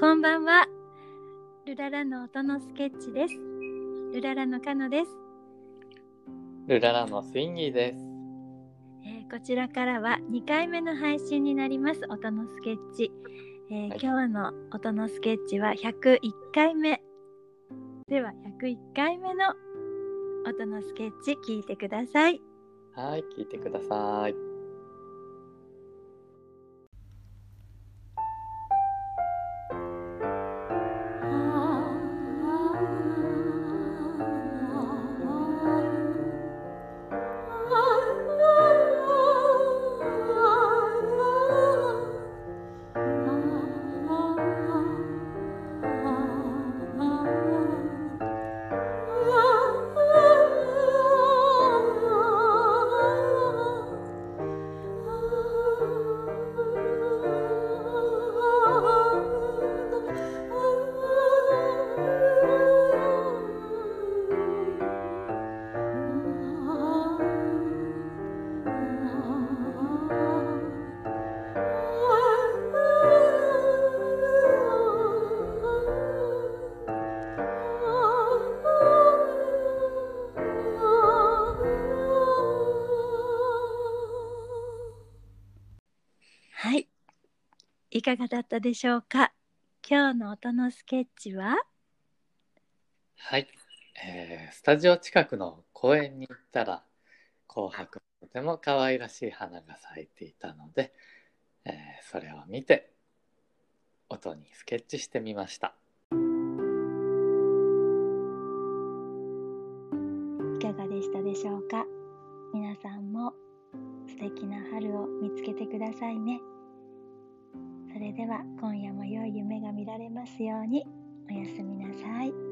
こんばんは。ルララの音のスケッチです。ルララのカノです。ルララのスインギーです。えーこちらからは2回目の配信になります音のスケッチ。えーはい今日の音のスケッチは101回目。では101回目の音のスケッチ聞いてください。はい、聞いてください。はい。いかがだったでしょうか？今日の音のスケッチは？はい、えースタジオ近くの公園に行ったら紅白のとても可愛らしい花が咲いていたので、えーそれを見て音にスケッチしてみました。いかがでしたでしょうか？皆さんも素敵な春を見つけてくださいね。それでは今夜も良い夢が見られますように。おやすみなさい。